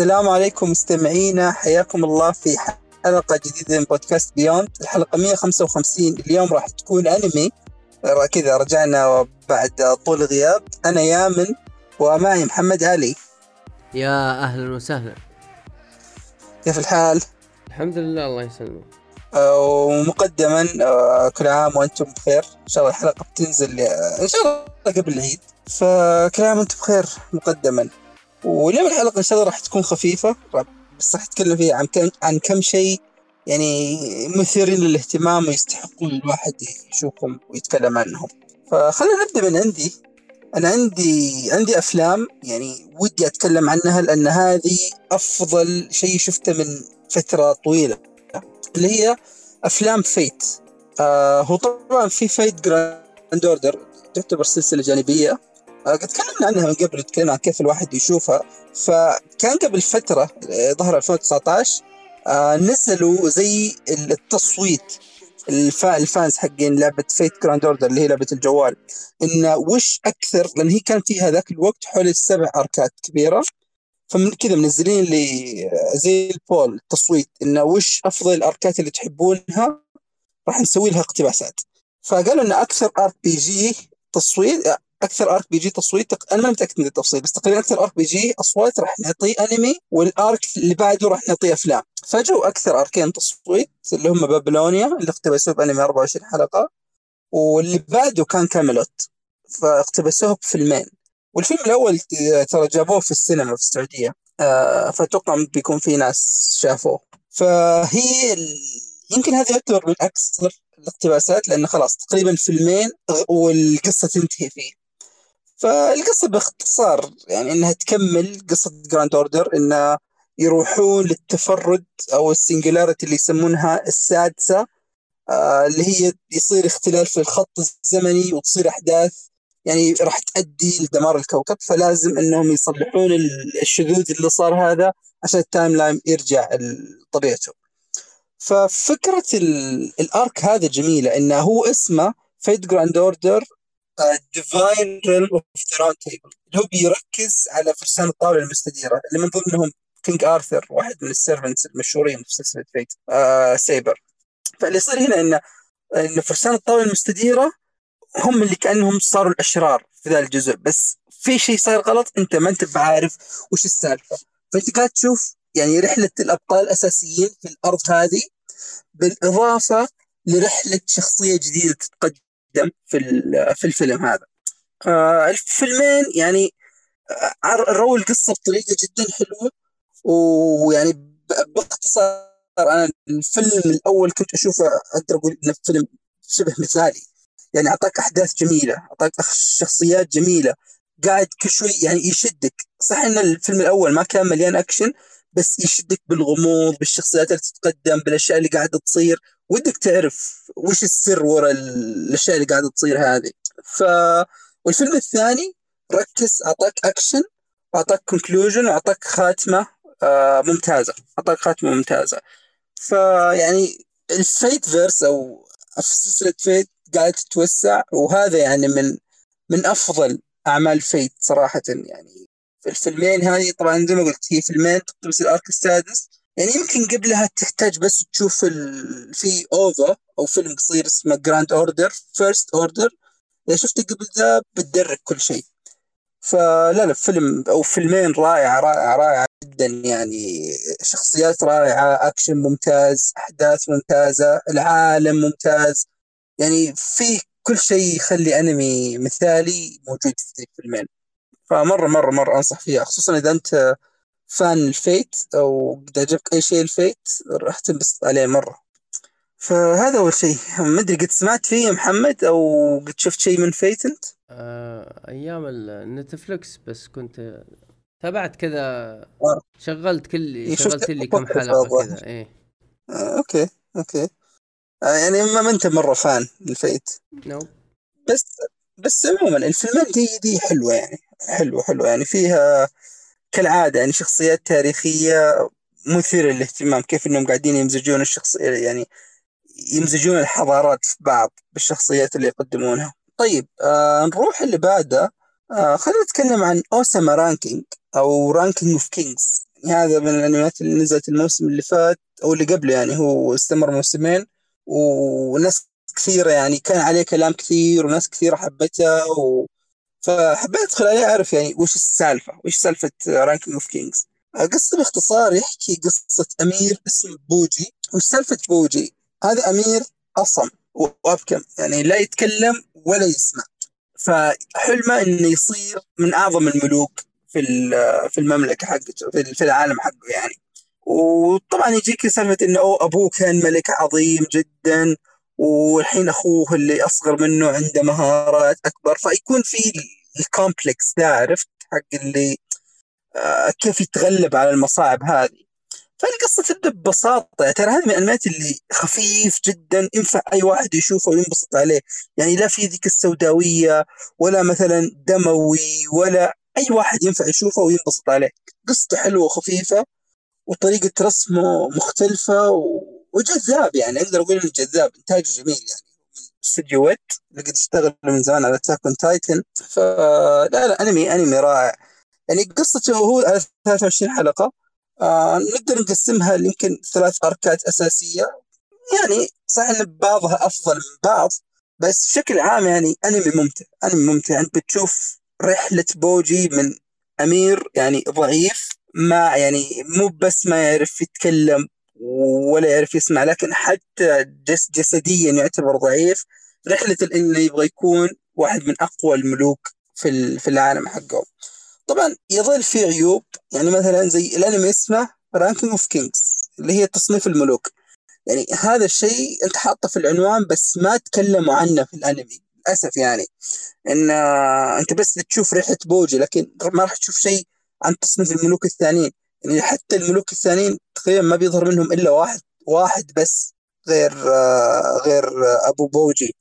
السلام عليكم مستمعينا. حياكم الله في حلقة جديدة من بودكاست بيوند الحلقة 155 اليوم راح تكون أنمي. كذا رجعنا بعد طول غياب. أنا يامن ومعي محمد علي. يا أهلا وسهلا. كيف الحال؟ الحمد لله الله يسلمك. ومقدما آه، كل عام وأنتم بخير. إن شاء الله الحلقة بتنزل آه، إن شاء الله قبل العيد. فكل عام وأنتم بخير مقدما. واليوم الحلقة إن شاء الله راح تكون خفيفة. بس راح نتكلم فيها عن كم عن كم شيء يعني مثيرين للاهتمام ويستحقون الواحد يشوفهم ويتكلم عنهم. فخلينا نبدأ من عندي. أنا عندي عندي أفلام يعني ودي أتكلم عنها لأن هذه أفضل شيء شفته من فترة طويلة. اللي هي أفلام فيت آه هو طبعا في Fate Grand Order تعتبر سلسلة جانبية. آه قد تكلمنا عنها من قبل تكلمنا عن كيف الواحد يشوفها. فكان قبل فترة آه، ظهر 2019 آه نزلوا زي التصويت الفا ال fans حقين لعبة Fate Grand Order اللي هي لعبة الجوال. إن وش أكثر لأن هي كان فيها ذاك الوقت حول السبع أركات كبيرة فمن كذا منزلين لي زي ال poll التصويت انه وش أفضل الأركات اللي تحبونها؟ راح نسوي لها اقتباسات. فقالوا إن أكثر arc بيجي تصويت أكثر arc بيجي تصويت أنا ما متأكد من التفصيل بس تقريبا أكثر arc بيجي أصوات راح نعطيه أنمي وال arc اللي بعده راح نعطيه أفلام. فجوا أكثر اركين تصويت اللي هم Babylonia اللي اقتبسوه بأنمي 24 حلقة واللي بعده كان Camelot فاقتبسوه بفيلمين. والفيلم الأول ترى جابوه في السينما في السعودية آه فأتوقع بيكون في ناس شافوه. فهي ال... يمكن هذه يعتبر من أكثر الاقتباسات لأنه خلاص تقريبا فيلمين والقصة تنتهي فيه. فالقصة باختصار يعني إنها تكمل قصة Grand Order إنه يروحون للتفرد أو ال singularity اللي يسمونها السادسة آه اللي هي يصير اختلال في الخط الزمني وتصير أحداث يعني راح تؤدي لدمار الكوكب فلازم إنهم يصلحون الشذوذ اللي صار هذا عشان ال timeline يرجع لطبيعته. ففكرة ال arc هذا جميلة إنه هو اسمه Fate Grand Order Divine Realm of the Round Table اللي هو بيركز على فرسان الطاولة المستديرة اللي من ضمنهم King Arthur واحد من ال servants المشهورين في سلسلة Fate آه Saber فاللي يصير هنا انه إن فرسان الطاولة المستديرة هم اللي كأنهم صاروا الأشرار في ذا الجزء بس في شيء صاير غلط أنت ما أنت بعارف وش السالفة. فأنت قاعد تشوف يعني رحلة الأبطال الأساسيين في الأرض هذه بالإضافة لرحلة شخصية جديدة تتقدم. في في الفيلم هذا. آه الفيلمين يعني آه، رووا القصة بطريقة جدا حلوة ويعني باختصار أنا الفيلم الأول كنت أشوفه أقدر أقول إنه فيلم شبه مثالي. يعني أعطاك أحداث جميلة أعطاك شخصيات جميلة قاعد كل شوي يعني يشدك. صح إن الفيلم الأول ما كان مليان أكشن بس يشدك بالغموض بالشخصيات اللي تتقدم بالأشياء اللي قاعدة تصير. ودك تعرف وش السر وراء الأشياء اللي قاعدة تصير هذه. ف والفيلم الثاني ركز أعطاك أكشن واعطاك conclusion واعطاك خاتمة آه ممتازة. أعطاك خاتمة ممتازة. فيعني ال Fate verse أو سلسله Fate قاعدة تتوسع. وهذا يعني من من أفضل أعمال Fate صراحة يعني. الفيلمين هذه طبعا زي ما قلت هي فيلمين تقتبس ال arc السادس يعني يمكن قبلها تحتاج بس تشوف ال... في OVA أو فيلم قصير اسمه Grand Order First Order إذا شفته قبل ذا بتدرك كل شيء. فلا لا فيلم أو فيلمين رائعه رائعه رائعه جدا يعني شخصيات رائعة اكشن ممتاز أحداث ممتازة العالم ممتاز. يعني في كل شيء يخلي أنمي مثالي موجود في الفيلمين فمرة مرة مرة أنصح فيها خصوصا إذا أنت fan ال Fate أو قد عجبك أي شيء ال Fate راح تنبسط عليه مرة. فهذا أول شيء. ما أدري قد سمعت فيه يا محمد؟ أو قد شفت شيء من Fate أنت؟ آه أيام ال Netflix بس كنت تابعت كذا آه. شغلت كل إيه، شغلت لي كم حلقة كذا إيه. آه okay okay. آه، يعني ما أنت مرة fan لل Fate. no بس بس عموما الفيلمين دي دي حلوة يعني. حلوة حلوة يعني فيها كالعادة يعني شخصيات تاريخية مثيرة للاهتمام كيف إنهم قاعدين يمزجون الشخصيه يعني يمزجون الحضارات في بعض بالشخصيات اللي يقدمونها. طيب آه نروح اللي بعده. آه خلينا نتكلم عن Ousama Ranking أو Ranking of Kings هذا من الأنميات اللي نزلت الموسم اللي فات أو اللي قبله يعني هو استمر موسمين وناس كثيرة يعني كان عليه كلام كثير وناس كثيرة حبته و... فحبيت أدخل عليه أعرف يعني وش السالفة وش سالفة Ranking of Kings القصة باختصار يحكي قصة أمير اسمه بوجي. وش سالفة بوجي؟ هذا أمير أصم وأبكم يعني لا يتكلم ولا يسمع. فحلمه إنه يصير من أعظم الملوك في في المملكة حقته في العالم حقه يعني. وطبعا يجيك سالفة إنه أبوه كان ملك عظيم جدا. والحين أخوه اللي أصغر منه عنده مهارات أكبر فيكون في الكومبلكس ده عرفت؟ حق اللي آه، كيف يتغلب على المصاعب هذه. فالقصة تبدأ ببساطة ترى هذه من الأنميات اللي خفيف جدا ينفع أي واحد يشوفه وينبسط عليه. يعني لا في ذيك السوداوية ولا مثلا دموي ولا أي واحد ينفع يشوفه وينبسط عليه. قصته حلوة وخفيفة وطريقة رسمه مختلفة وجذاب يعني أقدر أقول إنه جذاب إنتاجه جميل يعني. استوديو Wit اللي قد اشتغل من زمان على Attack on Titan فلا لا أنمي أنمي رائع. يعني قصته هو على 23 حلقة. آه نقدر نقسمها يمكن ثلاث أركات أساسية. يعني صحيح إن بعضها أفضل من بعض بس بشكل عام يعني أنمي ممتع أنمي ممتع. أنت بتشوف رحلة بوجي من أمير يعني ضعيف ما يعني مو بس ما يعرف يتكلم ولا يعرف يسمع لكن حتى جس جسديا يعتبر ضعيف. رحلة انه يبغى يكون واحد من أقوى الملوك في في العالم حقه طبعا يظل في عيوب يعني مثلا زي الأنمي اسمه Ranking of Kings اللي هي تصنيف الملوك. يعني هذا الشيء أنت حاطه في العنوان بس ما تكلموا عنه في الأنمي للأسف يعني. إن أنت بس تشوف ريحة بوجي لكن ما راح تشوف شيء عن تصنيف الملوك الثانيين. يعني حتى الملوك الثانيين تقريبا ما بيظهر منهم إلا واحد واحد بس غير غير أبو بوجي.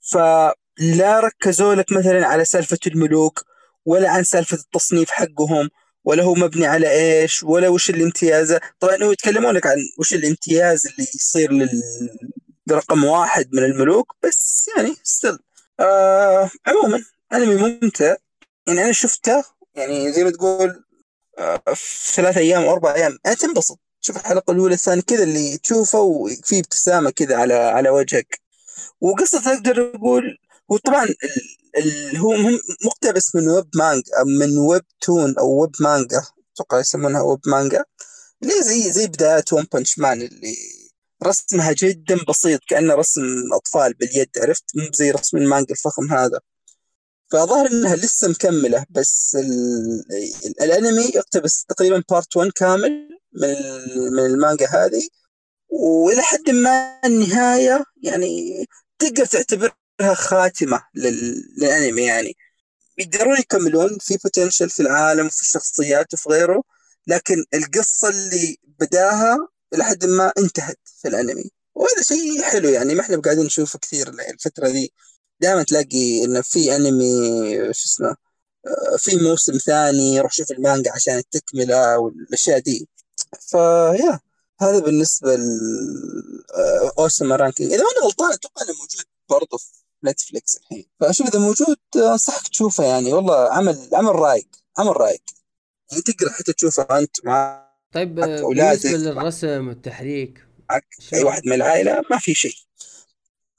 فلا ركزوا لك مثلا على سالفة الملوك ولا عن سالفة التصنيف حقهم ولا هو مبني على إيش ولا وش الامتياز. طبعا هو يتكلمون لك عن وش الامتياز اللي يصير لل... لرقم واحد من الملوك بس يعني ستيل آه عموما أنمي ممتع. يعني أنا شفته يعني زي ما تقول آه في ثلاث أيام أو أربع أيام. يعني تنبسط. تشوف الحلقة الأولى الثانية كذا اللي تشوفه وفي ابتسامة كذا على على وجهك. وقصة أقدر أقول وطبعا. هو مقتبس من web manga من webtoon أو web manga أتوقع يسمونها web manga. اللي زي زي بدايات One Punch Man اللي رسمها جدا بسيط كأنه رسم أطفال باليد عرفت؟ مو زي رسم المانجا الفخم هذا. فظهر إنها لسه مكملة بس ال... الأنمي اقتبس تقريبا part 1 كامل من من المانجا هذه وإلى حد ما النهاية يعني تقدر تعتبر خاتمة للأنمي يعني. يقدرون يكملون في بوتنشل في العالم وفي الشخصيات وفي غيره لكن القصة اللي بداها إلى حد ما انتهت في الأنمي. وهذا شيء حلو يعني ما إحنا قاعدين نشوفه كثير الفترة دي دائما تلاقي إنه في أنمي شو اسمه آه، في موسم ثاني روح شوف المانجا عشان التكملة والأشياء دي. فيا هذا بالنسبة ل Ousama Ranking. إذا أنا غلطان أتوقع إنه موجود برضه في Netflix الحين. فأشوف إذا موجود أنصحك تشوفه يعني. والله عمل عمل رايق عمل رايق. يعني تقدر حتى تشوفه أنت مع طيب بالنسبة للرسم والتحريك أي واحد من العائلة ما في شيء.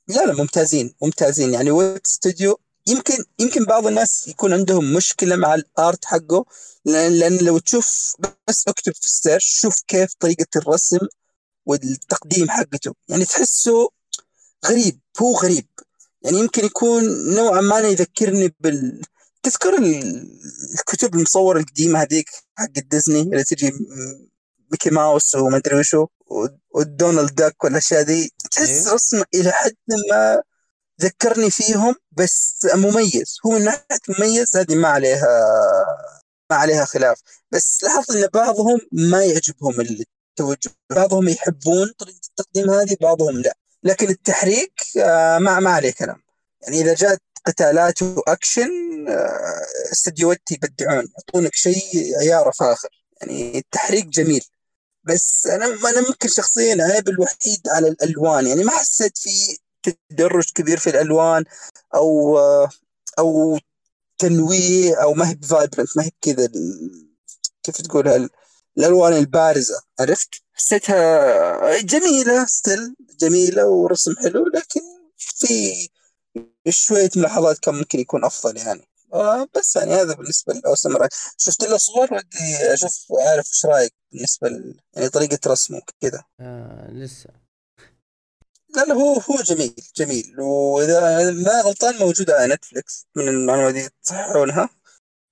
لا لا ممتازين ممتازين. يعني Wit Studio يمكن يمكن بعض الناس يكون عندهم مشكلة مع ال art حقه لأن, لأن لو تشوف بس اكتب في ال search شوف كيف طريقة الرسم والتقديم حقته. يعني تحسه غريب هو غريب. يعني يمكن يكون نوعا ما يذكرني بال تذكر الكتب المصورة القديمة هذيك حق ديزني اللي تجي Mickey Mouse وما أدري وشو و Donald Duck والأشياء دي. تحس إيه. رسم إلى حد ما ذكرني فيهم بس مميز. هو من ناحية مميز هذه ما عليها ما عليها خلاف. بس لاحظت إن بعضهم ما يعجبهم التوجه بعضهم يحبون طريقة التقديم هذه بعضهم لا. لكن التحريك آه، ما ما عليه كلام. يعني إذا جات قتالات وأكشن آه، استديوهات يبدعون يعطونك شيء عياره فاخر. يعني التحريك جميل. بس أنا أنا ممكن شخصيا عيب الوحيد على الألوان يعني ما حسيت في تدرج كبير في الألوان أو أو تنويع أو ما هي vibrant ما هي كذا كيف تقولها؟ الألوان البارزة عرفت؟ حسيتها جميلة style جميلة ورسم حلو لكن في شوية ملاحظات كان ممكن يكون أفضل يعني. آه بس يعني هذا بالنسبة ل Ousama شفت له صور ودي أشوف عارف إيش رأيك بالنسبة ل... يعني طريقة رسمه كذا آه لسه. لا لا هو هو جميل جميل. وإذا ما غلطان موجود على نتفلكس من المعلومات دي تصححونها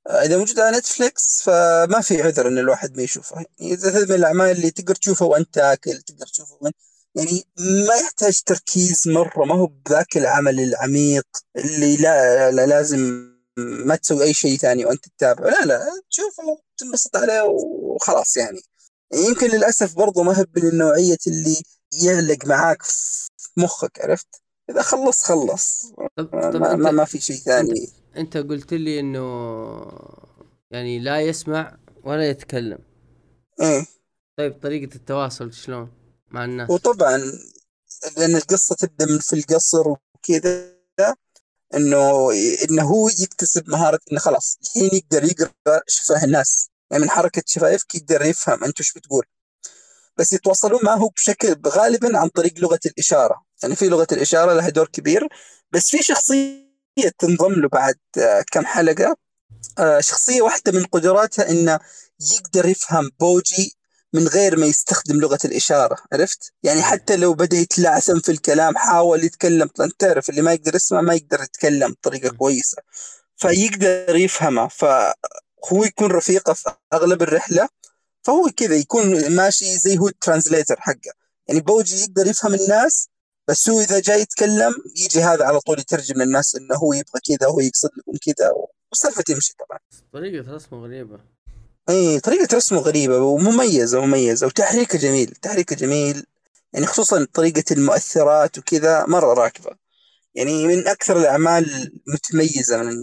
إذا موجود على نتفلكس فما في عذر إن الواحد ما يشوفه. يعني إذا هذا من الأعمال اللي تقدر تشوفه وأنت تاكل تقدر تشوفه وأنت يعني ما يحتاج تركيز مرة. ما هو بذاك العمل العميق اللي لا, لا لازم ما تسوي أي شيء ثاني وأنت تتابعه. لا لا تشوفه تنبسط عليه وخلاص يعني. يمكن للأسف برضه ما هو من النوعيه اللي يعلق معاك في مخك عرفت؟ إذا خلص خلص. طب طب ما, ما, في شيء ثاني. أنت قلت لي إنه يعني لا يسمع ولا يتكلم. إيه. طيب طريقة التواصل شلون مع الناس؟ وطبعا لأن القصة تبدأ من في القصر وكذا إنه إنه هو يكتسب مهارة إنه خلاص الحين يقدر يقرأ شفاه الناس. يعني من حركة شفايفك يقدر يفهم انت وش بتقول. بس يتواصلون معه بشكل غالبا عن طريق لغة الإشارة. يعني في لغة الإشارة لها دور كبير. بس في شخصية تنضم له بعد آه، كم حلقة. آه، شخصية واحدة من قدراتها إنه يقدر يفهم بوجي من غير ما يستخدم لغة الإشارة عرفت؟ يعني حتى لو بدأ يتلعثم في الكلام حاول يتكلم. طيب تعرف اللي ما يقدر يسمع ما يقدر يتكلم بطريقة كويسة. فيقدر يفهمها. فهو يكون رفيقه في أغلب الرحلة فهو كذا يكون ماشي زي هو الترانزليتر حقه. يعني بوجي يقدر يفهم الناس بس هو إذا جاي يتكلم يجي هذا على طول يترجم للناس إنه هو يبغى كذا وهو يقصد لكم كذا والسالفه تمشي طبعا. طريقة رسمه غريبة. اي طريقة رسمه غريبة ومميزة مميزة وتحريكه جميل تحريكه جميل. يعني خصوصا طريقة المؤثرات وكذا مرة راكبة. يعني من أكثر الأعمال المتميزة من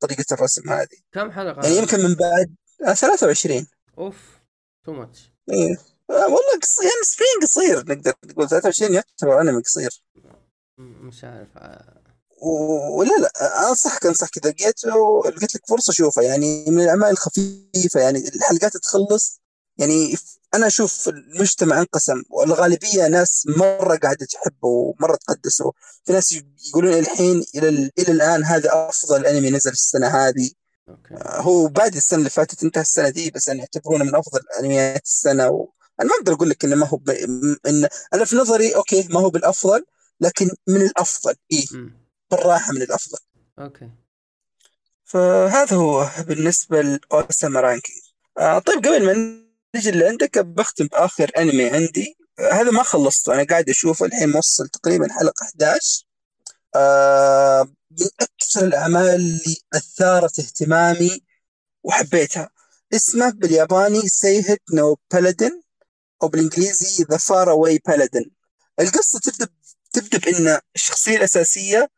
طريقة الرسم هذه. كم حلقة يعني يمكن من بعد 23 أوف تو ماتش إيه والله قصير يعني سبين قصير نقدر نقول 23 يعتبر انمي قصير. مش عارف آه. ولا لا أنصحك انصحك اذا لقيت لقيت لك فرصة شوفها يعني من الأعمال الخفيفة يعني الحلقات تخلص يعني أنا أشوف المجتمع انقسم والغالبية ناس مرة قاعدة تحبه ومرة تقدسه. في ناس يقولون الحين إلى إلى الآن هذا أفضل أنمي نزل السنة هذه. okay. هو بادي السنة اللي فاتت انتهى السنة دي بس يعني يعتبرونه من أفضل أنميات السنة و... أنا ما أقدر أقول لك إنه ما هو ب... إن... أنا في نظري okay ما هو بالأفضل لكن من الأفضل. اي بالراحه من الأفضل. okay. فهذا هو بالنسبة ل Ousama Ranking. آه طيب قبل ما نجي اللي عندك بختم بآخر أنمي عندي. آه هذا ما خلصته. أنا قاعد أشوفه الحين موصل تقريبا حلقة 11 آه من أكثر الأعمال اللي أثارت اهتمامي وحبيتها. اسمه بالياباني Saihate no Paladin أو بالإنجليزي The Faraway Paladin القصة تبدا تبدأ بأن الشخصيه الاساسيه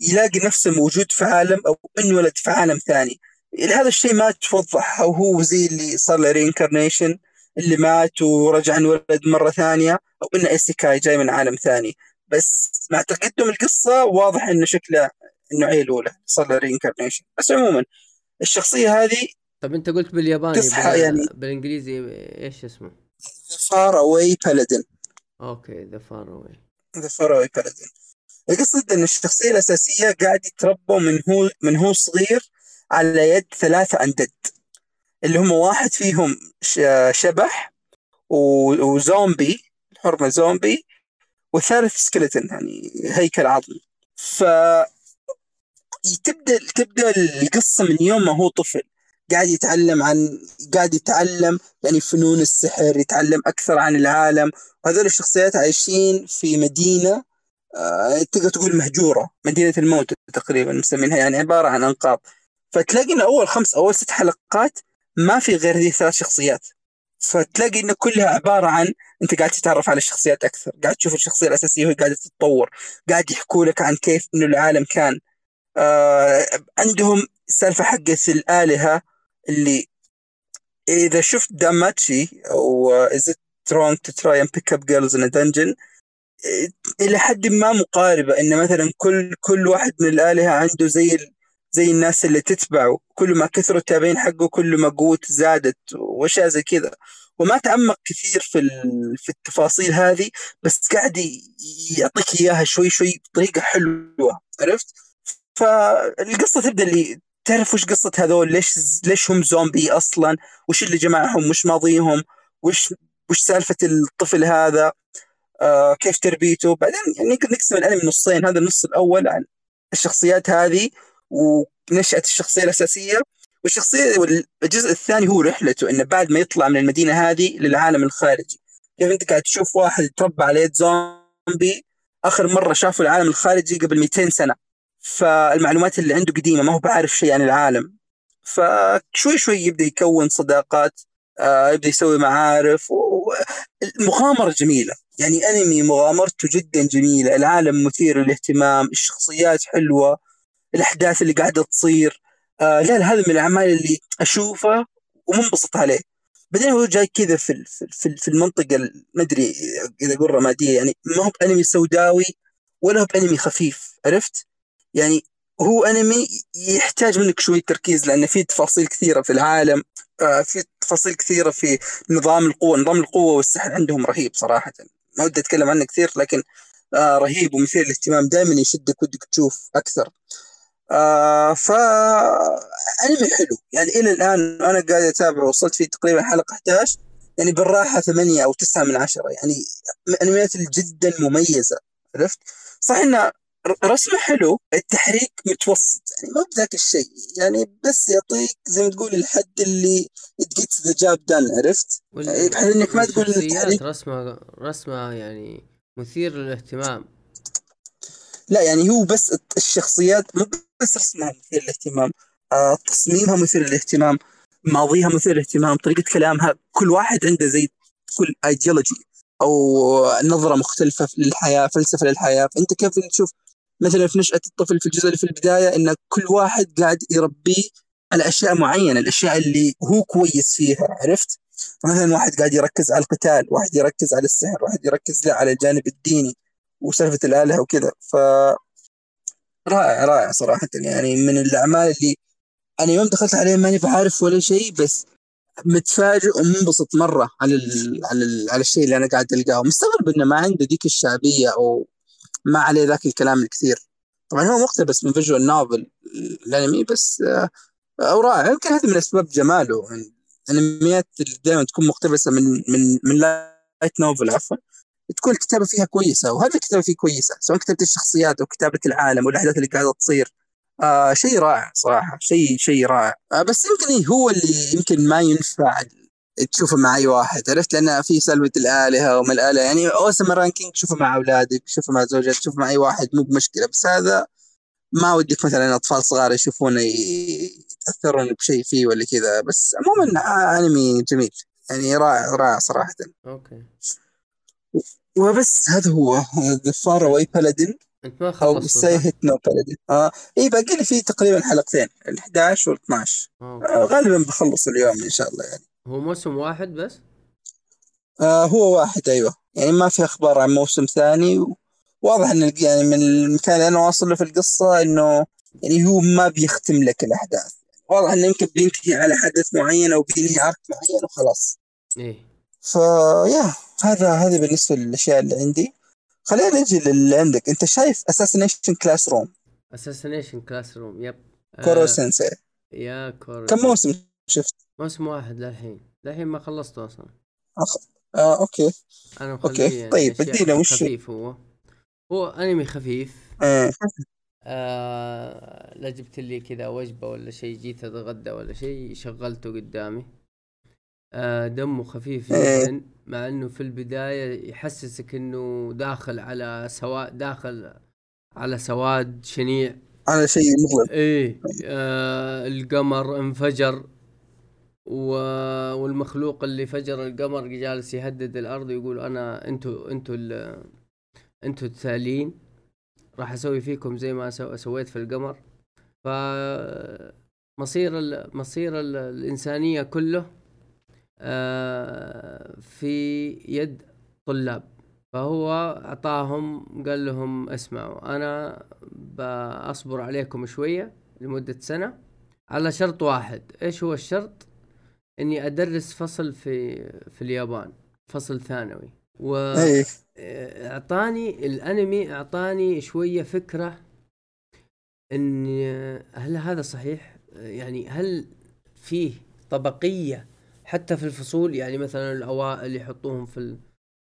يلاقي نفسه موجود في عالم أو انولد في عالم ثاني. هذا الشيء ما توضح أو هو زي اللي صار له reincarnation اللي مات ورجع انولد مرة ثانية أو إنه isekai جاي من عالم ثاني. بس مع تقدم القصة واضح إنه شكله النوعيه الاولى صار له reincarnation بس عموما الشخصية هذه طب أنت قلت بالياباني تصحى بال... يعني بالإنجليزي إيش اسمه؟ The Faraway Paladin okay The Faraway The Faraway Paladin القصة إن الشخصية الأساسية قاعد يتربى من هو من هو صغير على يد ثلاثة undead اللي هم واحد فيهم شبح وزومبي الحرمة زومبي والثالث سكلتن يعني هيكل عظمي ف تبدا تبدأ القصة من يوم ما هو طفل قاعد يتعلم عن قاعد يتعلم يعني فنون السحر يتعلم أكثر عن العالم. وهذول الشخصيات عايشين في مدينة تقدر تقول مهجورة. مدينة الموت تقريبا مسمينها يعني عبارة عن أنقاض. فتلاقي إن أول خمس أول ست حلقات ما في غير هذه الثلاث شخصيات. فتلاقي إن كلها عبارة عن أنت قاعد تتعرف على الشخصيات أكثر. قاعد تشوف الشخصية الأساسية وهي قاعدة تتطور. قاعد يحكوا لك عن كيف إنه العالم كان. آه عندهم سالفة حقت الآلهة اللي إذا شفت داماتشي أو از ات to try and pick up girls in a dungeon إلى حد ما مقاربة إن مثلا كل كل واحد من الآلهة عنده زي زي الناس اللي تتبعه. كل ما كثروا التابعين حقه كل ما قوته زادت وأشياء زي كذا. وما تعمق كثير في في التفاصيل هذه بس قاعد يعطيك إياها شوي شوي بطريقة حلوة. عرفت؟ فالقصة تبدأ اللي تعرف وش قصة هذول؟ ليش ليش هم زومبي أصلا؟ وش اللي جمعهم؟ وش ماضيهم؟ وش وش سالفة الطفل هذا؟ آه كيف تربيته. بعدين يعني نقسم الأنمي نصين هذا النص الأول عن الشخصيات هذه ونشأة الشخصية الأساسية. والشخصية والجزء الثاني هو رحلته إنه بعد ما يطلع من المدينة هذه للعالم الخارجي. كيف أنت قاعد تشوف واحد تربى على يد زومبي آخر مرة شافوا العالم الخارجي قبل 200 سنة. فالمعلومات اللي عنده قديمة ما هو بعارف شيء عن العالم. فشوي شوي يبدأ يكون صداقات آه يبدأ يسوي معارف المغامرة جميلة. يعني أنمي مغامرته جدا جميلة العالم مثير للاهتمام الشخصيات حلوة الأحداث اللي قاعدة تصير. آه لا هذا من الأعمال اللي أشوفه ومنبسط عليه. بعدين هو جاي كذا في في في المنطقة ما أدري إذا أقول رمادية يعني ما هو بأنمي سوداوي ولا هو بأنمي خفيف عرفت؟ يعني هو أنمي يحتاج منك شوي تركيز لأن في تفاصيل كثيرة في العالم. آه في تفاصيل كثيرة في نظام القوة نظام القوة والسحر عندهم رهيب صراحة. ما ودي أتكلم عنه كثير لكن آه رهيب ومثير للاهتمام دائما يشدك ودك تشوف أكثر. آه ف انمي حلو. يعني إلى الآن أنا قاعد أتابع وصلت فيه تقريبا حلقة 11 يعني بالراحة 8 أو 9 من 10 يعني أنميات جدا مميزة عرفت؟ صح إنه رسمه حلو التحريك متوسط يعني ما بذاك الشيء يعني بس يعطيك زي ما تقول الحد اللي تقيت ذا جاب دان عرفت؟ يعني بحيث إنك ما تقول التحريك رسمه رسمه يعني مثير للاهتمام لا يعني هو بس الشخصيات مو بس رسمها مثير للاهتمام آه تصميمها مثير للاهتمام ماضيها مثير للاهتمام طريقة كلامها كل واحد عنده زي كل ايديولوجي أو نظرة مختلفة للحياة فلسفة للحياة فأنت كيف تشوف مثلا في نشأة الطفل في الجزء اللي في البداية إن كل واحد قاعد يربيه على أشياء معينة الأشياء اللي هو كويس فيها عرفت؟ فمثلا واحد قاعد يركز على القتال واحد يركز على السحر واحد يركز لا على الجانب الديني وسالفة الآلهة وكذا. ف رائع رائع صراحة. يعني من الأعمال اللي أنا يوم دخلت عليه ماني بعارف ولا شيء بس متفاجئ ومنبسط مرة على ال على ال على الشيء اللي أنا قاعد ألقاه. مستغرب إنه ما عنده ذيك الشعبية أو ما عليه ذاك الكلام الكثير. طبعا هو مقتبس من فيجوال نوفل الأنمي بس آه، أو رائع يمكن هذه من أسباب جماله. يعني الانميات اللي دائما تكون مقتبسة من من من light novel عفوا. تكون الكتابة فيها كويسة وهذه الكتابة فيه كويسة سواء كتابة الشخصيات أو كتابة العالم والأحداث اللي قاعدة تصير. آه شيء رائع صراحة شيء شيء رائع. آه بس يمكن هو اللي يمكن ما ينفع تشوفه مع أي واحد عرفت؟ لأن في سالفة الآلهة وما الآلهة يعني Ousama Ranking تشوفه مع أولادك تشوفه مع زوجتك تشوفه مع أي واحد مو بمشكلة بس هذا ما ودك مثلا أطفال صغار يشوفونه يتأثرون بشيء فيه ولا كذا بس عموما أنمي جميل يعني رائع رائع صراحة. okay. وبس هذا هو The Faraway Paladin انت ما أو Sai hate no Paladin آه. اي باقي لي فيه تقريبا حلقتين ال 11 وال 12 آه غالبا بخلص اليوم إن شاء الله يعني. هو موسم واحد بس؟ آه هو واحد أيوه. يعني ما في أخبار عن موسم ثاني. واضح إن يعني من المكان اللي أنا واصل له في القصة إنه يعني هو ما بيختم لك الأحداث. واضح إنه يمكن بينتهي على حدث معين أو بينهي عرض معين وخلاص. إيه. فيا هذا هذا بالنسبة للأشياء اللي عندي. خلينا نجي للي عندك انت شايف Assassination Classroom Assassination Classroom yep. Koro آه سensei يا Koro كم موسم شفت؟ موسم واحد للحين. للحين ما خلصته أصلا. أخ... آه okay. أنا okay. يعني طيب ادينا وش خفيف هو. هو أنمي خفيف. آه. آه لا جبت لي كذا وجبة ولا شيء جيت أتغدى ولا شيء شغلته قدامي. آه دمه خفيف آه. جدا مع إنه في البداية يحسسك إنه داخل على سواد داخل على سواد شنيع. على شيء مظلم. إيه آه القمر انفجر و... والمخلوق اللي فجر القمر جالس يهدد الأرض ويقول أنا أنتوا أنتوا ال... أنتوا التالين. راح أسوي فيكم زي ما سو... سويت في القمر. ف مصير ال... مصير ال... الإنسانية كله آه في يد طلاب. فهو أعطاهم قال لهم اسمعوا أنا بأصبر عليكم شوية لمدة سنة على شرط واحد. إيش هو الشرط؟ إني أدرس فصل في في اليابان فصل ثانوي. و إيه. أعطاني الأنمي أعطاني شوية فكرة إن هل هذا صحيح؟ يعني هل فيه طبقية حتى في الفصول يعني مثلا الأوائل يحطوهم في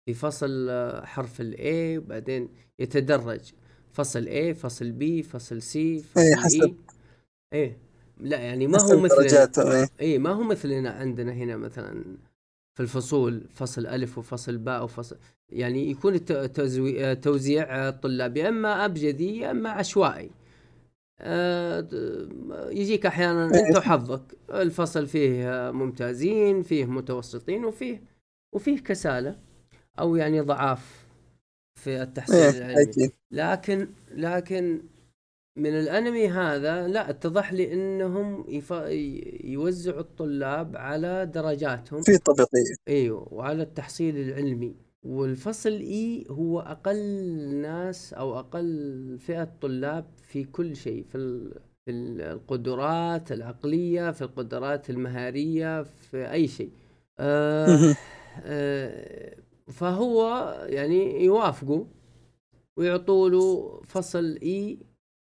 في فصل آه، حرف الاي وبعدين يتدرج. فصل A فصل B فصل C فصل إيه، E. حسب. إيه. لا يعني ما هو حسب مثل درجاتهم إيه. اي ما هو مثلنا عندنا هنا مثلا في الفصول فصل ألف وفصل باء وفصل يعني يكون الت- تزوي- توزيع الطلاب يا أما أبجدي يا أما عشوائي. آه، يجيك أحيانا إيه. أنت وحظك. الفصل فيه ممتازين فيه متوسطين وفيه وفيه كسالى أو يعني ضعاف في التحصيل إيه العلمي. لكن لكن من الأنمي هذا لا اتضح لي إنهم يف... يوزعوا الطلاب على درجاتهم. في طبقيه إيوه وعلى التحصيل العلمي. والفصل اي هو أقل ناس أو أقل فئة طلاب في كل شيء في. في القدرات العقلية في القدرات المهارية في أي شيء آه. آه فهو يعني يوافقوا ويعطوا له فصل اي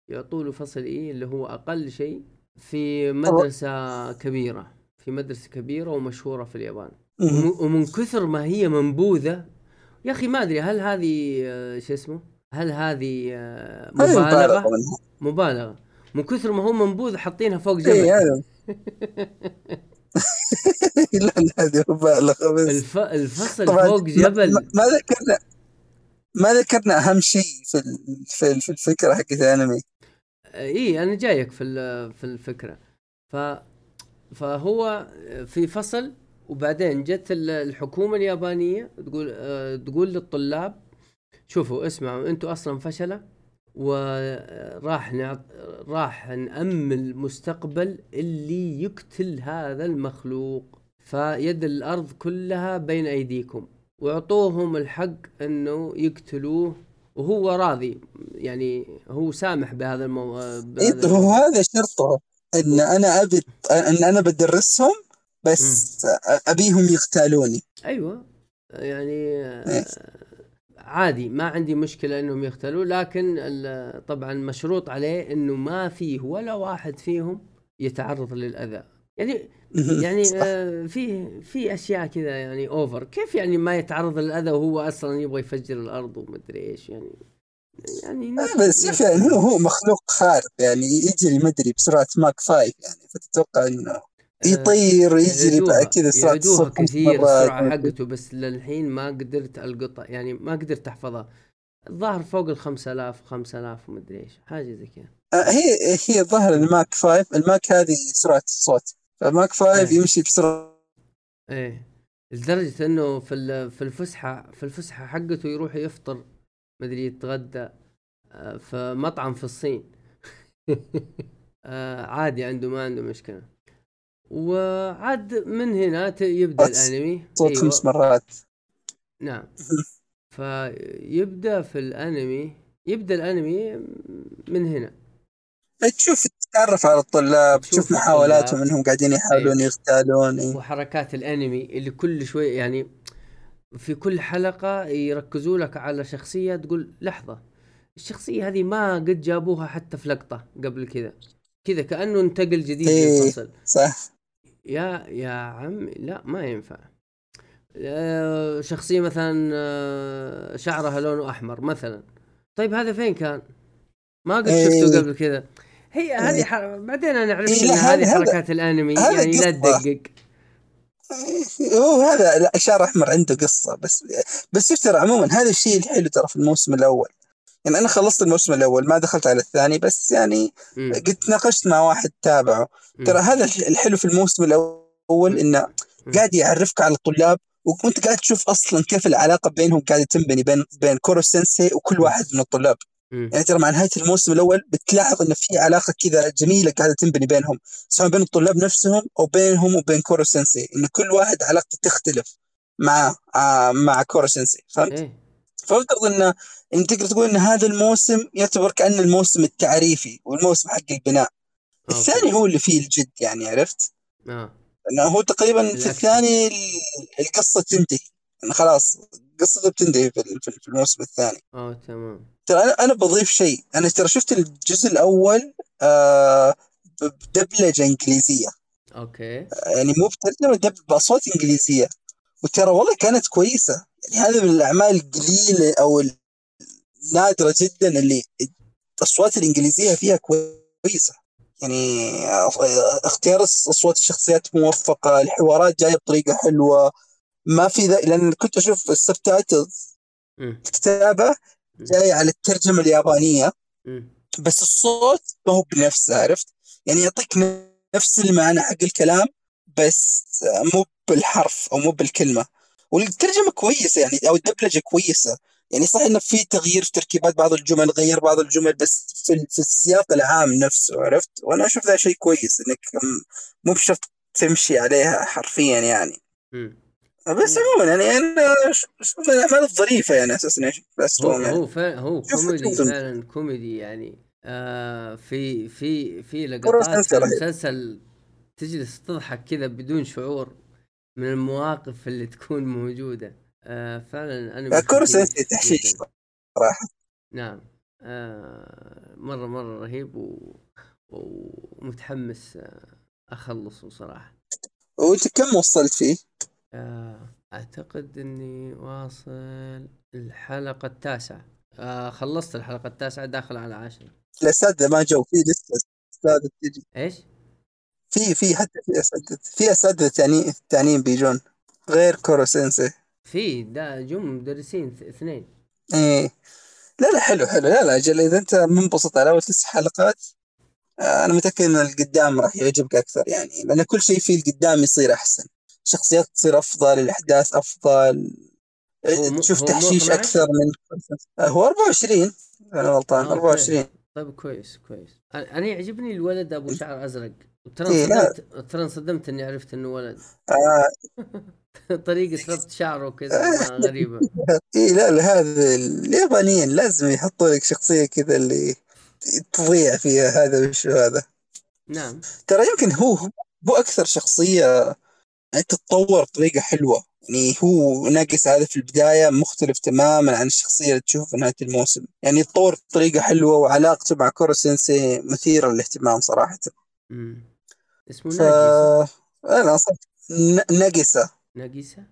يعطوا له فصل اي اللي هو أقل شيء في مدرسة كبيرة في مدرسة كبيرة ومشهورة في اليابان ومن كثر ما هي منبوذة يا أخي ما أدري هل هذه آه، شو اسمه؟ هل هذه آه، هذه مبالغة؟ منها مبالغة. من كثر ما هو منبوذ حاطينها فوق جبل. إيه هذا لا لا هذه مبالغة بس. الف... الفصل فوق جبل. ما- ما ذكرنا ما ذكرنا أهم شيء في ال- في الفكرة حقت الأنمي. اي أنا جايك في ال- في الفكرة. ف فهو في فصل وبعدين جت ال- الحكومة اليابانية تقول آه، تقول للطلاب شوفوا اسمعوا أنتم أصلا فشلة وراح نعط... راح نأمل مستقبل اللي يقتل هذا المخلوق فيد الأرض كلها بين أيديكم وأعطوهم الحق إنه يقتلوه وهو راضي يعني هو سامح بهذا المو... إيه هو الموضوع. هذا شرطه إن أنا أبي إن أنا بدرسهم بس أبيهم يغتالوني أيوه. يعني آه، إيه. عادي ما عندي مشكلة إنهم يقتلوا لكن طبعا مشروط عليه إنه ما فيه ولا واحد فيهم يتعرض للأذى. يعني يعني. آه، في في أشياء كذا يعني over كيف يعني ما يتعرض للأذى وهو أصلا يبغى يفجر الأرض ومدري إيش يعني؟ يعني نفس- بس شوف يعني هو هو مخلوق خارق يعني يجري مدري بسرعة Mach five يعني فتتوقع إنه يطير يجري بقى كذا يعيدوها الصوت كثير مرات. السرعة حقته بس للحين ما قدرت ألقطها يعني ما قدرت أحفظها. الظاهر فوق ال 5000 5000 ومدري إيش حاجة زي كذا. آه، هي هي ظهر ال Mach five ال Mach هذه سرعة الصوت. ف Mach five إيه. يمشي بسرعة. إيه. لدرجة إنه في في الفسحة في الفسحة حقته يروح يفطر مدري يتغدى. آه، في مطعم في الصين. آه، عادي عنده ما عنده مشكلة. وعاد من هنا يبدأ الأنمي صوت أيوة. خمس مرات نعم فيبدأ في الأنمي يبدأ الأنمي من هنا تشوف تتعرف على الطلاب تشوف محاولاتهم. إنهم قاعدين يحاولون أيوة. يغتالون إيه. وحركات الأنمي اللي كل شوي يعني في كل حلقة يركزوا لك على شخصية تقول لحظة الشخصية هذه ما قد جابوها حتى في لقطة قبل كذا كذا كأنه انتقل جديد إيه. للفصل صح يا يا عم لا ما ينفع آه، شخصية مثلا آه، شعرها لونه أحمر مثلا طيب هذا فين كان؟ ما قد إيه. شفته قبل كذا هي هذه إيه. ح... بعدين أنا عرفت إيه، إن هذه حركات الأنمي يعني لا. تدقق هو هذا لا شعر أحمر عنده قصة بس بس ترى عموما هذا الشيء الحلو ترى في الموسم الأول يعني أنا خلصت الموسم الأول ما دخلت على الثاني بس يعني مم. قد تناقشت مع واحد تابعه. ترى هذا الحلو في الموسم الأول إنه. قاعد يعرفك على الطلاب وكنت قاعد تشوف أصلا كيف العلاقة بينهم قاعدة تنبني بين بين كورو سensei وكل واحد من الطلاب مم. يعني ترى مع نهاية الموسم الأول بتلاحظ ان في علاقة كذا جميلة قاعدة تنبني بينهم سواء بين الطلاب نفسهم أو بينهم وبين كورو سensei إن كل واحد علاقته تختلف مع آه مع كورو سنسي فهمت؟ إيه فأفترض انه ان تقدر تقول إن هذا الموسم يعتبر كانه الموسم التعريفي والموسم حق البناء. okay. الثاني هو اللي فيه الجد يعني عرفت؟ آه. لأنه هو تقريبا في بالعكس. الثاني ال- القصة تنتهي. يعني خلاص قصته بتنتهي في ال- في الموسم الثاني. آه تمام. ترى أنا أنا بضيف شيء. أنا ترى شفت الجزء الأول آه بدبلجة إنجليزية. okay. يعني مو بترجمة dub بأصوات إنجليزية. وترى والله كانت كويسة. يعني هذا من الأعمال القليلة أو النادرة جدا اللي الأصوات الإنجليزية فيها كويسة. يعني اختيار أصوات الشخصيات موفقة الحوارات جاية بطريقة حلوة. ما في ذا لأن كنت أشوف ال subtitles. الكتابة جاية على الترجمة اليابانية. بس الصوت ما هو بنفسه عرفت؟ يعني يعطيك نفس المعنى حق الكلام بس مو بالحرف أو مو بالكلمة. والترجمة كويسة يعني أو الدبلجة كويسة يعني صح إنه في تغيير في تركيبات بعض الجمل غير بعض الجمل بس في, في السياق العام نفسه عرفت وأنا أشوف ذا شيء كويس إنك مو بشرط تمشي عليها حرفيا يعني. بس عموما يعني أنا أشوف من الاعمال الظريفه يعني أساسا بس هو يعني. هو فعلا هو كوميدي فعلا كوميدي يعني آه في في في لقطات في. المسلسل تجلس تضحك كذا بدون شعور من المواقف اللي تكون موجودة. آه فعلا أنا كورو سنسي تحشيش صراحة. نعم. آه مرة مرة رهيب و... ومتحمس آه أخلصه صراحة. وأنت كم وصلت فيه؟ آه أعتقد إني واصل الحلقة التاسعة. آه خلصت الحلقة التاسعة داخل على عشرة. الاساتذه ما جو في لسه اساتذه تجي. إيش؟ في في حتى في أساتذة في أساتذة تانيين تانيين بيجون غير كورو سensei في دا جم مدرسين اثنين. إيه. لا لا حلو حلو. لا لا أجل إذا أنت منبسط على أول تسع حلقات آه، أنا متأكد إن القدام راح يعجبك أكثر يعني لأن كل شيء في القدام يصير أحسن. شخصيات تصير أفضل الأحداث أفضل. مو- تشوف تحشيش 12? أكثر من آه، هو 24 أنا غلطان آه، أوكي. 24 طيب كويس كويس. أنا يعجبني الولد أبو شعر أزرق. ترى إيه،. انصدمت ترى انصدمت إني عرفت إنه ولد. آه. طريقة ربط شعره كذا ما غريبة. اي لا هذا اليابانيين لازم يحطوا لك شخصية كذا اللي تضيع فيها هذا وش هذا. نعم. ترى يمكن هو هو أكثر شخصية يعني تتطور بطريقة حلوة. يعني هو ناقص هذا في البداية مختلف تماما عن الشخصية اللي تشوفها في نهاية الموسم. يعني يتطور بطريقة حلوة وعلاقته مع كورو سينسي مثيرة للاهتمام صراحة. مم. اسمه ف ناجيسة أنا أصلا ن- ناقصة ناجيسة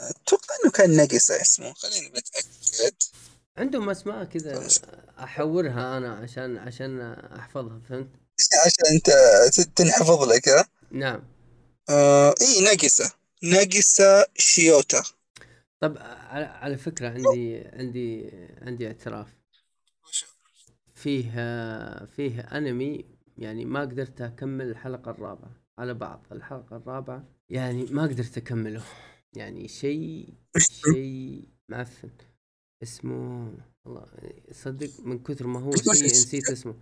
أتوقع إنه كان ناقصة اسمه خليني بتأكد عندهم أسماء كذا أحورها أنا عشان عشان أحفظها فهمت؟ عشان أنت ت- تنحفظ لك ها؟ نعم. آه إيه ناقصة ناقصة شيوتا. طب على, على فكرة عندي عندي عندي اعتراف. فيه فيه أنمي يعني ما قدرت أكمل الحلقة الرابعة على بعض. الحلقة الرابعة يعني ما قدرت أكمله. يعني شيء شيء معفن. اسمه والله صدق من كثر ما هو اسمه؟ نسيت اسمه.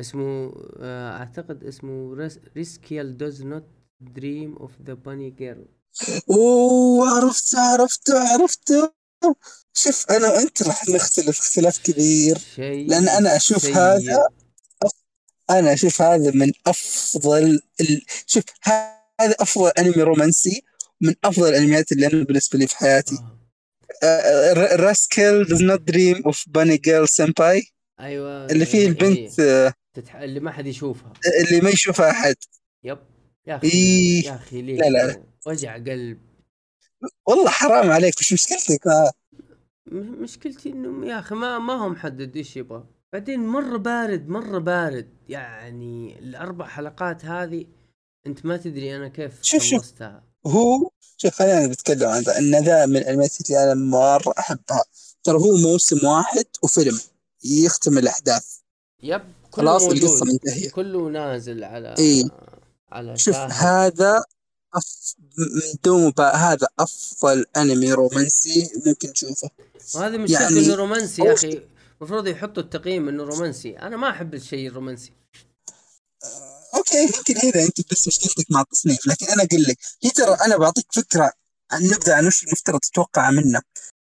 اسمه آه، أعتقد اسمه Rascal Does Not Dream of the Bunny Girl. أوه عرفته عرفته عرفته شوف أنا وانت راح نختلف اختلاف كبير. شيء أنا أشوف سيء. هذا أنا أشوف هذا من أفضل ال... شوف هذا أفضل أنمي رومانسي من أفضل الأنميات اللي أنا بالنسبة لي في حياتي. راسكل does not dream of bunny girl senpai. أيوه اللي فيه هي- البنت آه، تتح... اللي ما حد يشوفها. اللي ما يشوفها أحد. يب. يا أخي إيه. يا أخي ليش؟ لا، لا. وجع قلب. والله حرام عليك وش مشكلتك؟ آه. مشكلتي إنه يا أخي ما ما هو محدد إيش يبغى. بعدين مرة بارد مرة بارد. يعني الأربع حلقات هذه أنت ما تدري أنا كيف شوف- شوف. هو شوف خلينا نتكلم عن ذا. إن ذا من الانميات اللي أنا مرة أحبها. ترى هو موسم واحد وفيلم يختم الأحداث. yep كله خلاص موجود. القصة منتهية. كله نازل على إيه. على شوف شاهد. هذا أف... من دون هذا أفضل أنمي رومانسي ممكن تشوفه. وهذه مشكلته يعني- انه رومانسي يا أخي. المفروض يحطوا التقييم إنه رومانسي. أنا ما أحب الشيء الرومانسي. أوكي يمكن هنا أنت بس مشكلتك مع التصنيف لكن أنا أقول لك هي ترى أنا بعطيك فكرة عن نبذه عن وش المفترض تتوقع منه.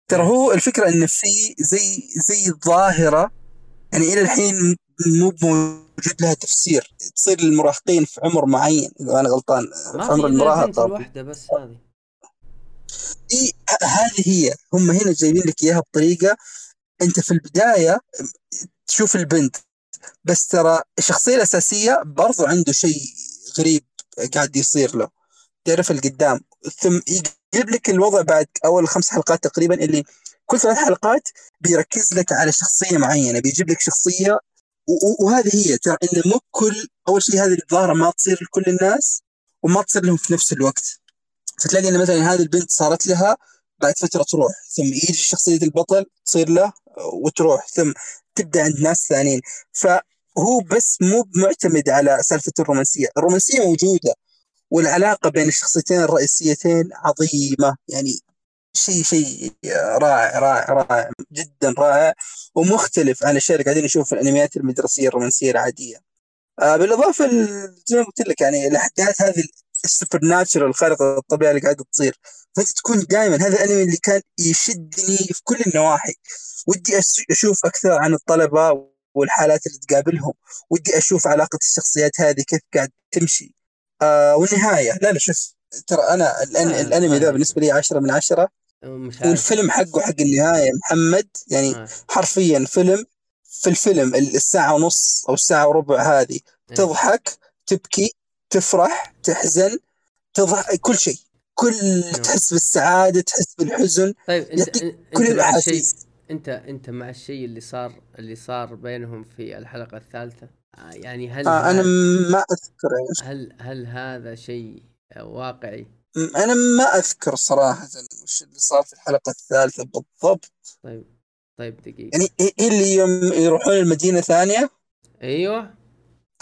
ترى هو الفكرة انه في زي زي ظاهره يعني إلى الحين مو موجود لها تفسير. تصير للمراهقين في عمر معين إذا أنا غلطان في عمر المراهقه واحدة بس هذه. إي هذه هي. هم هنا جايبين لك إياها بطريقة أنت في البداية تشوف البنت بس ترى الشخصية الأساسية برضو عنده شيء غريب قاعد يصير له. تعرف القدام ثم يجيب لك الوضع بعد أول خمس حلقات تقريبا اللي كل ثلاث حلقات بيركز لك على شخصية معينة بيجيب لك شخصية وهذه هي ترى إنه مو كل أول شيء هذه الظاهرة ما تصير لكل الناس وما تصير لهم في نفس الوقت. فتلاقي إن مثلا هذه البنت صارت لها بعد فترة تروح ثم يجي شخصية البطل تصير له وتروح ثم تبدأ عند ناس ثانيين. فهو بس مو معتمد على سالفة الرومانسية. الرومانسية موجودة والعلاقة بين الشخصيتين الرئيسيتين عظيمة. يعني شيء شيء رائع رائع رائع جدا رائع ومختلف عن الشيء اللي قاعدين نشوفه في الأنميات المدرسية الرومانسية العادية. آه بالإضافة زي ما قلت لك يعني الأحداث هذه السوبر ناتشرال الخارقة الطبيعه اللي قاعدة تصير. فأنت تكون دائما هذا الأنمي اللي كان يشدني في كل النواحي. ودي أشوف أكثر عن الطلبة والحالات اللي تقابلهم. ودي أشوف علاقة الشخصيات هذه كيف قاعد تمشي. آه والنهاية. لا لا شوف ترى أنا الأنمي ذا بالنسبة لي 10 من 10 مش عارف. والفيلم حقه حق النهاية محمد يعني آه. حرفيا فيلم في الفيلم الساعة ونص أو الساعة وربع هذه. آه. تضحك تبكي تفرح تحزن تضحك كل شيء. كل آه. تحس بالسعادة تحس بالحزن طيب انت كل الاحاسيس انت إنت مع الشيء اللي صار اللي صار بينهم في الحلقة الثالثة؟ آه، يعني هل آه أنا ما أذكر هل هل هذا شيء واقعي؟ أنا ما أذكر صراحة وش اللي صار في الحلقة الثالثة بالضبط. طيب طيب دقيقة. يعني اللي يوم يروحون المدينة ثانية؟ أيوه.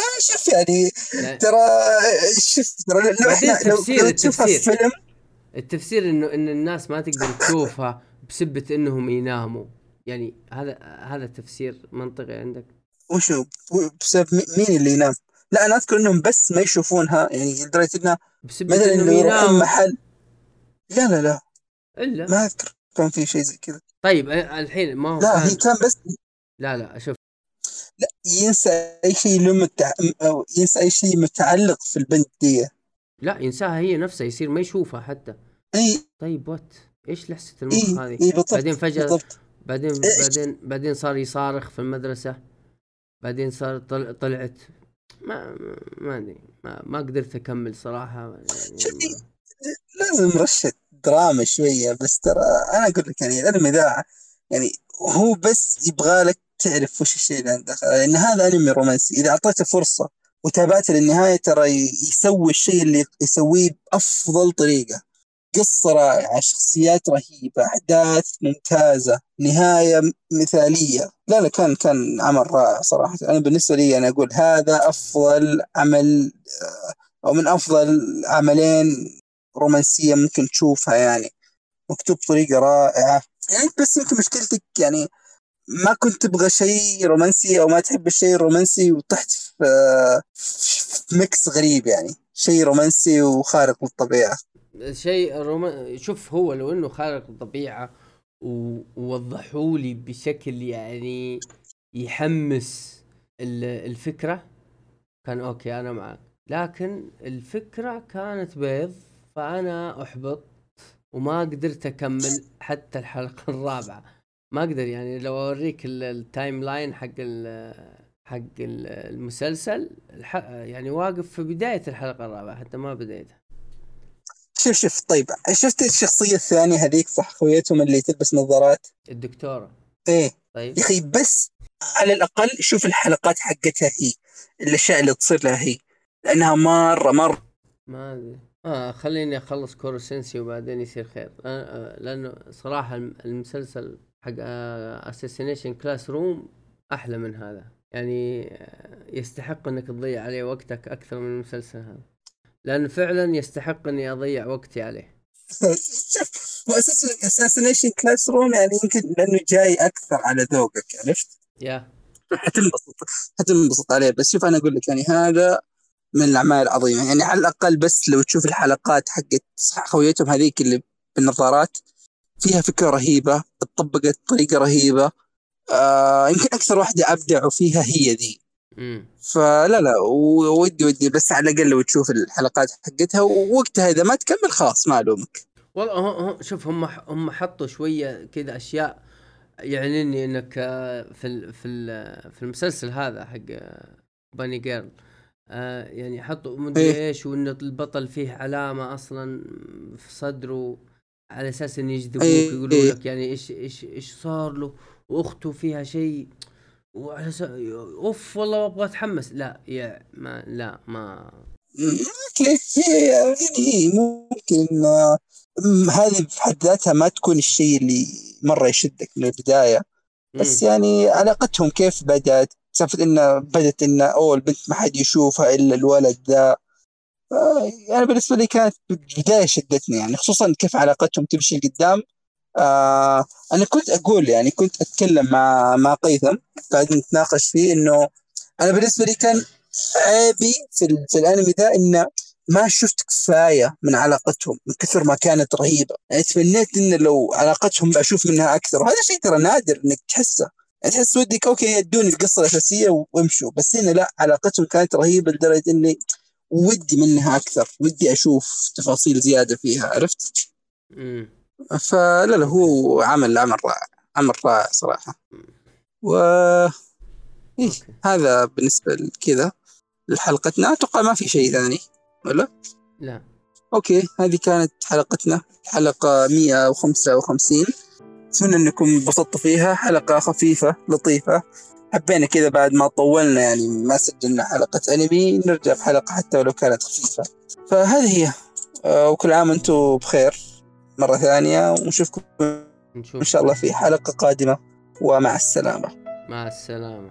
آه شوف يعني ترى شوف ترى لو إحنا لو, لو تشوفها في فيلم التفسير انه إن الناس ما تقدر تشوفها بسبة إنهم يناموا. يعني هذا هذا تفسير منطقي عندك؟ وشو؟ بسبب مين اللي ينام؟ لا أنا أذكر إنهم بس ما يشوفونها يعني لدرجة إنه مثلا انه يروحون محل لا لا لا. إلا. ما أذكر كان في شيء زي كذا. طيب الحين ما هو لا. هي كان بس لا لا شوف. ينسى أي شيء له متع... أو ينسى أي شيء متعلق في البنت دي. لا ينساها هي نفسها يصير ما يشوفها حتى. إي. طيب وات إيش لحسة المخ هذه؟ إيه بالضبط بعدين فجأة بالضبط. بعدين بعدين بعدين صار يصارخ في المدرسة. بعدين صار طل... طلعت. ما ما أدري. ما, ما قدرت أكمل صراحة. يعني ما... لازم رشة دراما شوية بس ترى أنا أقول لك يعني الانمي ذا يعني هو بس يبغى لك تعرف وش الشيء اللي عندك. لأن هذا أنمي رومانسي. إذا أعطيته فرصة وتابعته للنهاية ترى يسوي الشيء اللي يسويه بأفضل طريقة. قصة رائعة شخصيات رهيبة أحداث ممتازة نهاية مثالية. لا لا كان كان عمل رائع صراحة. أنا بالنسبة لي أنا أقول هذا أفضل عمل أو من أفضل عملين رومانسية ممكن تشوفها يعني. مكتوب بطريقة رائعة. يعني بس يمكن مشكلتك يعني ما كنت تبغى شيء رومانسي أو ما تحب الشيء الرومانسي وطحت في, في mix غريب يعني. شيء رومانسي وخارق للطبيعه شيء روما شوف هو لو إنه خارق الطبيعة ووضحوا لي بشكل يعني يحمس الفكرة كان okay أنا معك. لكن الفكرة كانت بيض فأنا أحبط. وما قدرت أكمل حتى الحلقة الرابعة. ما أقدر يعني لو أوريك ال timeline حق حق المسلسل يعني واقف في بداية الحلقة الرابعة حتى ما بديتها شوف شوف طيب شفت الشخصية الثانية هذيك صح؟ خويتهم اللي تلبس نظارات؟ الدكتورة. إيه. طيب. يا أخي بس على الأقل شوف الحلقات حقتها هي الأشياء اللي تصير لها هي. لأنها مرة مرة. ما أدري. آه خليني أخلص كورو سنسي وبعدين يصير خير. آه لأنه صراحة المسلسل حق Assassination Classroom أحلى من هذا. يعني آه، يستحق إنك تضيع عليه وقتك أكثر من المسلسل هذا. لأنه فعلا يستحق إني أضيع وقتي عليه. هو Assassination Classroom يعني يمكن لأنه جاي أكثر على ذوقك عرفت؟ yeah. حتنبسط حتنبسط عليه. بس شوف أنا أقول لك يعني هذا من الأعمال العظيمة. يعني على الأقل بس لو تشوف الحلقات حقت خويتهم هذيك اللي بالنظارات فيها فكرة رهيبة اتطبقت بطريقة رهيبة. آه يمكن أكثر واحدة ابدعوا فيها هي ذي. فلا لا ودي ودي بس على الأقل لو تشوف الحلقات حقتها ووقتها إذا ما تكمل خلاص ما ألومك. والله هو شوف هم هم حطوا شوية كذا أشياء يعنيني إنك آه، في ال في ال في المسلسل هذا حق آه، باني جيرل آه يعني حطوا مدري إيه. إيش وإن البطل فيه علامة أصلا في صدره على أساس ان يجذبوك إيه. يقولوا لك يعني إيش إيش إيش صار له وأخته فيها شيء وعلى أساس أوف والله أبغى أتحمس لا يا ما لا ما يعني ممكن هذه في حد ذاتها ما تكون الشيء اللي مرة يشدك من البداية بس. يعني علاقتهم كيف بدأت سالفة إنه بدت إنه أوه البنت ما حد يشوفها إلا الولد ذا آه، يعني بالنسبة لي كانت بداية شدتني يعني خصوصا كيف علاقتهم تمشي لقدام. آه أنا كنت أقول يعني كنت أتكلم مع مع هيثم قاعدين نتناقش فيه إنه أنا بالنسبة لي كان عيبي في, في الأنمي ذا إنه ما شفت كفاية من علاقتهم من كثر ما كانت رهيبة. يعني تمنيت إن لو علاقتهم أشوف منها أكثر وهذا شيء ترى نادر إنك تحسه. يعني تحس ودك okay يدوني القصة الاساسيه وامشوا. بس هنا لا علاقتهم كانت رهيبة لدرجة إني ودي منها أكثر. ودي أشوف تفاصيل زيادة فيها عرفت؟ مم. فلا لا هو عمل عمل رائع عمل رائع صراحة. و إيه. هذا بالنسبة لكذا لحلقتنا. أتوقع ما في شيء ثاني ولا؟ لا. أوكي هذه كانت حلقتنا حلقة 155 أتمنى أنكم انبسطتوا فيها. حلقة خفيفة لطيفة. حبينا كذا بعد ما طولنا يعني ما سجلنا حلقة أنمي نرجع بحلقه حتى ولو كانت خفيفة. فهذه هي. آه، وكل عام وأنتم بخير مرة ثانية ونشوفكم نشوف إن شاء الله في حلقة قادمة. ومع السلامة. مع السلامة.